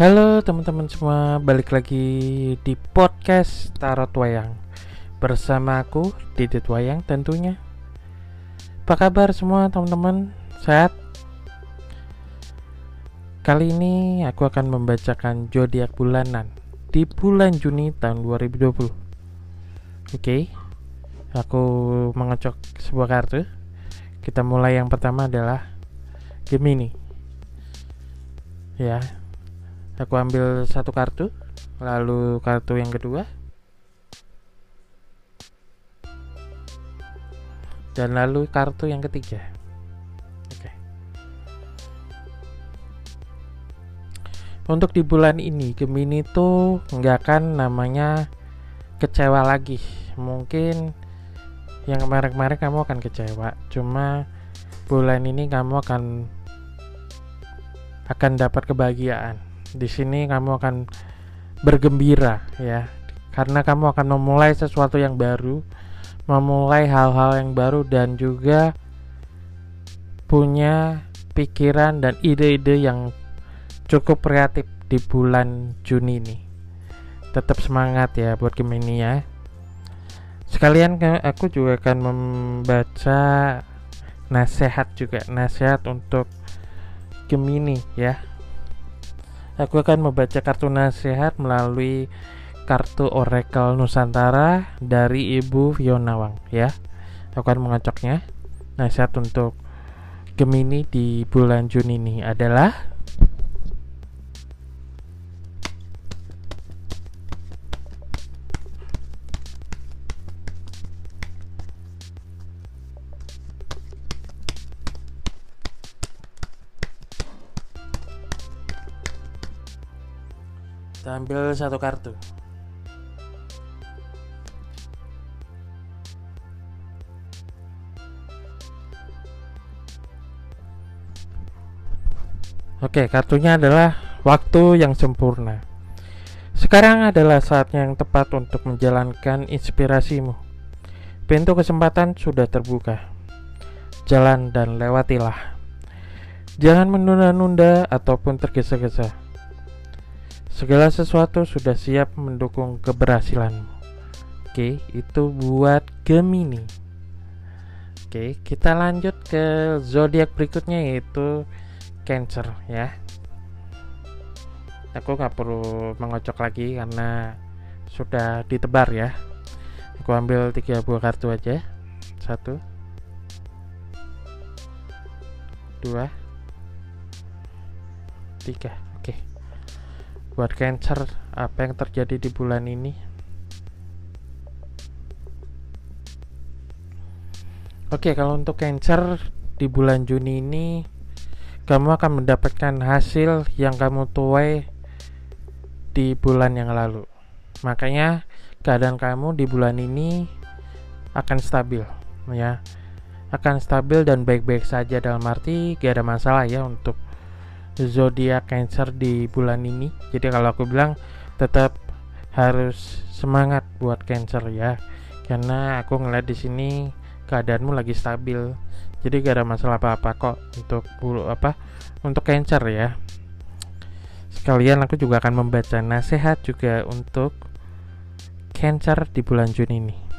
Halo teman-teman semua, balik lagi di podcast Tarot Wayang. Bersama aku, Didit Wayang tentunya. Apa kabar semua teman-teman? Sehat? Kali ini aku akan membacakan zodiak bulanan Di bulan Juni tahun 2020 Oke Aku mengocok sebuah kartu. Kita mulai. Yang pertama adalah Gemini. Ya, aku ambil satu kartu lalu kartu yang kedua. Dan lalu kartu yang ketiga. Oke. Untuk di bulan ini Gemini tuh nggak akan namanya kecewa lagi. Mungkin yang kemarin-kemarin kamu akan kecewa cuma bulan ini kamu akan akan dapat kebahagiaan di sini kamu akan bergembira ya. Karena kamu akan memulai sesuatu yang baru memulai hal-hal yang baru dan juga punya pikiran dan ide-ide yang cukup kreatif di bulan Juni ini. Tetap semangat ya buat Gemini ya. Sekalian aku juga akan membaca nasihat juga nasihat untuk Gemini ya Aku akan membaca kartu nasihat melalui kartu Oracle Nusantara dari Ibu Fiona Wang ya. Aku akan mengocoknya. Nasihat untuk Gemini di bulan Juni ini adalah kita ambil satu kartu Oke, kartunya adalah waktu yang sempurna. Sekarang adalah saatnya yang tepat untuk menjalankan inspirasimu. Pintu kesempatan sudah terbuka. Jalan dan lewatilah. Jangan menunda-nunda ataupun tergesa-gesa. Segala sesuatu sudah siap mendukung keberhasilanmu. Oke, itu buat Gemini. Oke, kita lanjut ke zodiak berikutnya yaitu Cancer ya. Aku nggak perlu mengocok lagi karena sudah ditebar ya. Aku ambil tiga buah kartu aja. Satu, dua, tiga buat Cancer apa yang terjadi di bulan ini? Oke kalau untuk Cancer di bulan Juni ini kamu akan mendapatkan hasil yang kamu tuai di bulan yang lalu. Makanya keadaan kamu di bulan ini akan stabil ya. Akan stabil dan baik-baik saja dalam arti gak ada masalah ya untuk zodiak Cancer di bulan ini. Jadi kalau aku bilang tetap harus semangat buat Cancer ya. Karena aku ngeliat di sini keadaanmu lagi stabil. Jadi gak ada masalah apa-apa kok untuk bulu apa untuk Cancer ya. Sekalian aku juga akan membaca nasihat juga untuk Cancer di bulan Juni ini.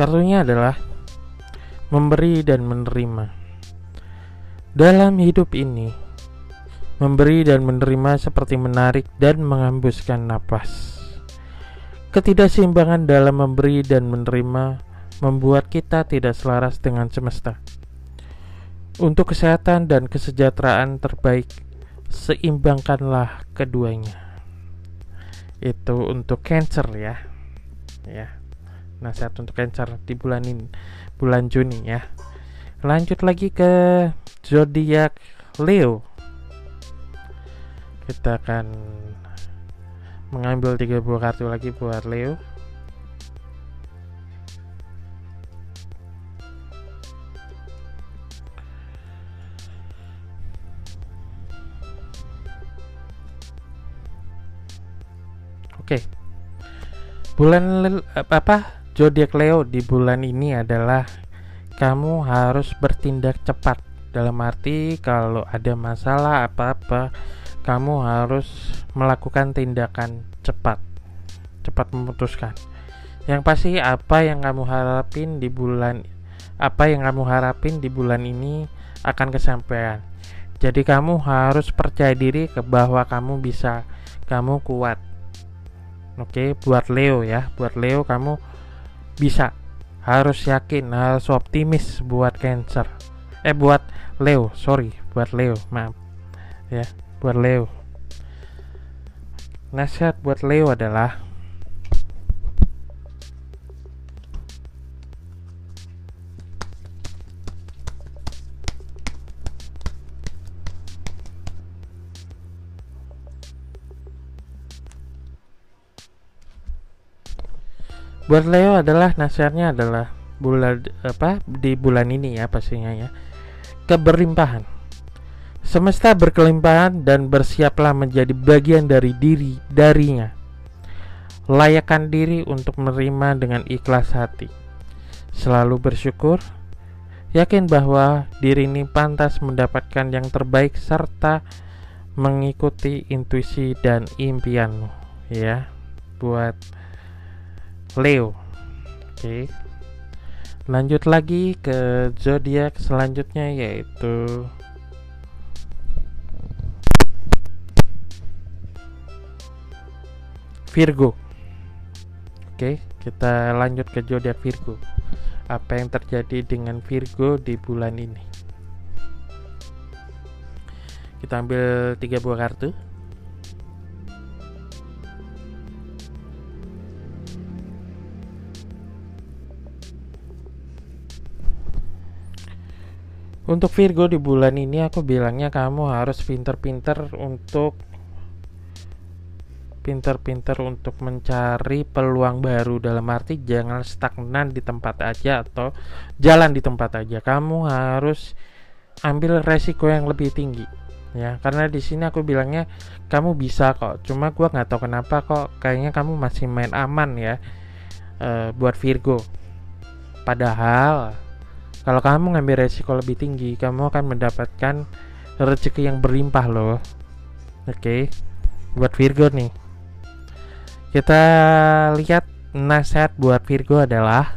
Kartunya adalah memberi dan menerima. Dalam hidup ini, memberi dan menerima seperti menarik dan menghembuskan napas. Ketidakseimbangan dalam memberi dan menerima membuat kita tidak selaras dengan semesta. Untuk kesehatan dan kesejahteraan terbaik, seimbangkanlah keduanya. Itu untuk Cancer ya. Ya nasihat untuk Cancer di bulan ini bulan Juni ya lanjut lagi ke zodiak Leo kita akan mengambil tiga buah kartu lagi buat Leo Oke. Bulan apa? Zodiak Leo di bulan ini adalah kamu harus bertindak cepat. Dalam arti kalau ada masalah apa-apa, kamu harus melakukan tindakan cepat. Cepat memutuskan. Yang pasti apa yang kamu harapin di bulan apa yang kamu harapin di bulan ini akan kesampaian. Jadi kamu harus percaya diri ke bahwa kamu bisa, kamu kuat. Oke, buat Leo ya, buat Leo kamu bisa. Harus yakin, harus optimis buat Cancer. Eh buat Leo, sorry, buat Leo, maaf. Ya, buat Leo. Nasihat buat Leo adalah buat Leo adalah nasihatnya adalah bulan apa di bulan ini ya pastinya ya. Keberlimpahan semesta berkelimpahan dan bersiaplah menjadi bagian dari diri darinya. Layakkan diri untuk menerima dengan ikhlas hati. Selalu bersyukur. Yakin bahwa diri ini pantas mendapatkan yang terbaik serta mengikuti intuisi dan impianmu ya. Buat Leo. Oke. Lanjut lagi ke zodiak selanjutnya yaitu Virgo. Oke, kita lanjut ke zodiak Virgo. Apa yang terjadi dengan Virgo di bulan ini? Kita ambil tiga buah kartu. Untuk Virgo di bulan ini aku bilangnya kamu harus pinter-pinter untuk pinter-pinter untuk mencari peluang baru. Dalam arti jangan stagnan di tempat aja atau jalan di tempat aja. Kamu harus ambil resiko yang lebih tinggi ya. Karena di sini aku bilangnya kamu bisa kok cuma gua nggak tahu kenapa kok kayaknya kamu masih main aman ya e, buat Virgo. Padahal kalau kamu ngambil resiko lebih tinggi, kamu akan mendapatkan rezeki yang berlimpah loh. Oke, okay. buat Virgo nih. Kita lihat nasihat buat Virgo adalah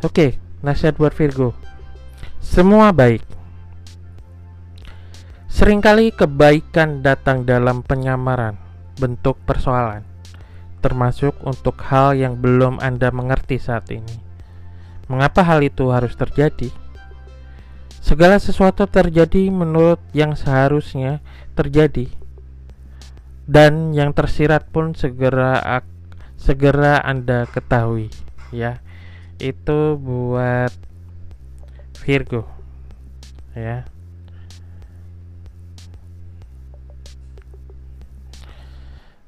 Oke, okay, nasihat buat Virgo. Semua baik. Seringkali kebaikan datang dalam penyamaran bentuk persoalan, termasuk untuk hal yang belum Anda mengerti saat ini. Mengapa hal itu harus terjadi? Segala sesuatu terjadi menurut yang seharusnya terjadi, dan yang tersirat pun segera segera Anda ketahui, ya. Itu buat Virgo ya.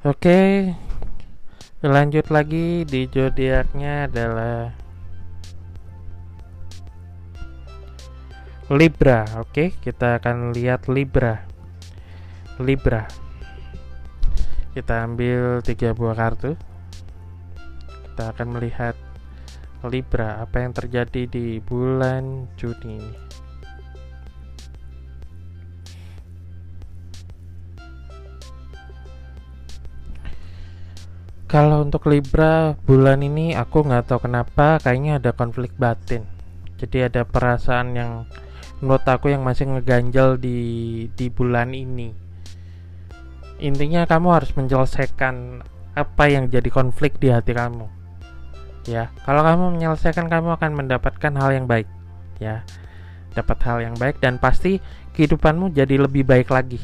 Oke. Lanjut lagi di zodiaknya adalah Libra. Oke kita akan lihat Libra. Libra. Kita ambil tiga buah kartu. Kita akan melihat Libra, apa yang terjadi di bulan Juni ini? Kalau untuk Libra bulan ini aku nggak tahu kenapa kayaknya ada konflik batin. Jadi ada perasaan yang menurut aku yang masih ngeganjel di di bulan ini. Intinya kamu harus menyelesaikan apa yang jadi konflik di hati kamu ya kalau kamu menyelesaikan kamu akan mendapatkan hal yang baik. Ya dapat hal yang baik dan pasti kehidupanmu jadi lebih baik lagi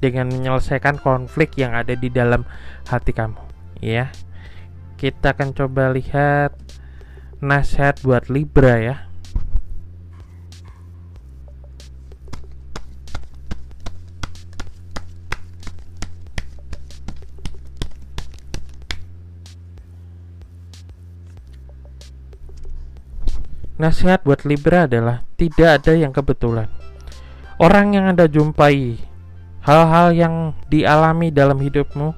dengan menyelesaikan konflik yang ada di dalam hati kamu. Ya kita akan coba lihat nasihat buat Libra ya nasihat buat Libra adalah tidak ada yang kebetulan. Orang yang Anda jumpai, hal-hal yang dialami dalam hidupmu,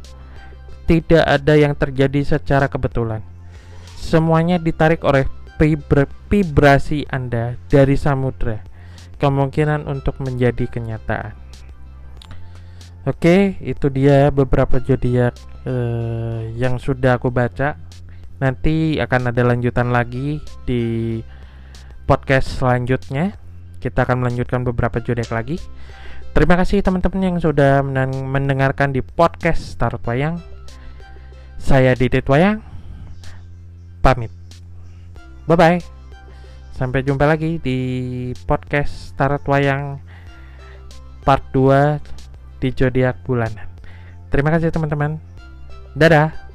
tidak ada yang terjadi secara kebetulan. Semuanya ditarik oleh vibrasi Anda dari samudra. Kemungkinan untuk menjadi kenyataan. Oke, itu dia beberapa zodiak eh, yang sudah aku baca. Nanti akan ada lanjutan lagi di podcast selanjutnya. Kita akan melanjutkan beberapa zodiak lagi. Terima kasih teman-teman yang sudah mendengarkan di podcast Tarot Wayang. Saya Didit Wayang. Pamit. Bye bye. Sampai jumpa lagi di podcast Tarot Wayang part 2 di zodiak bulanan. Terima kasih teman-teman. Dadah.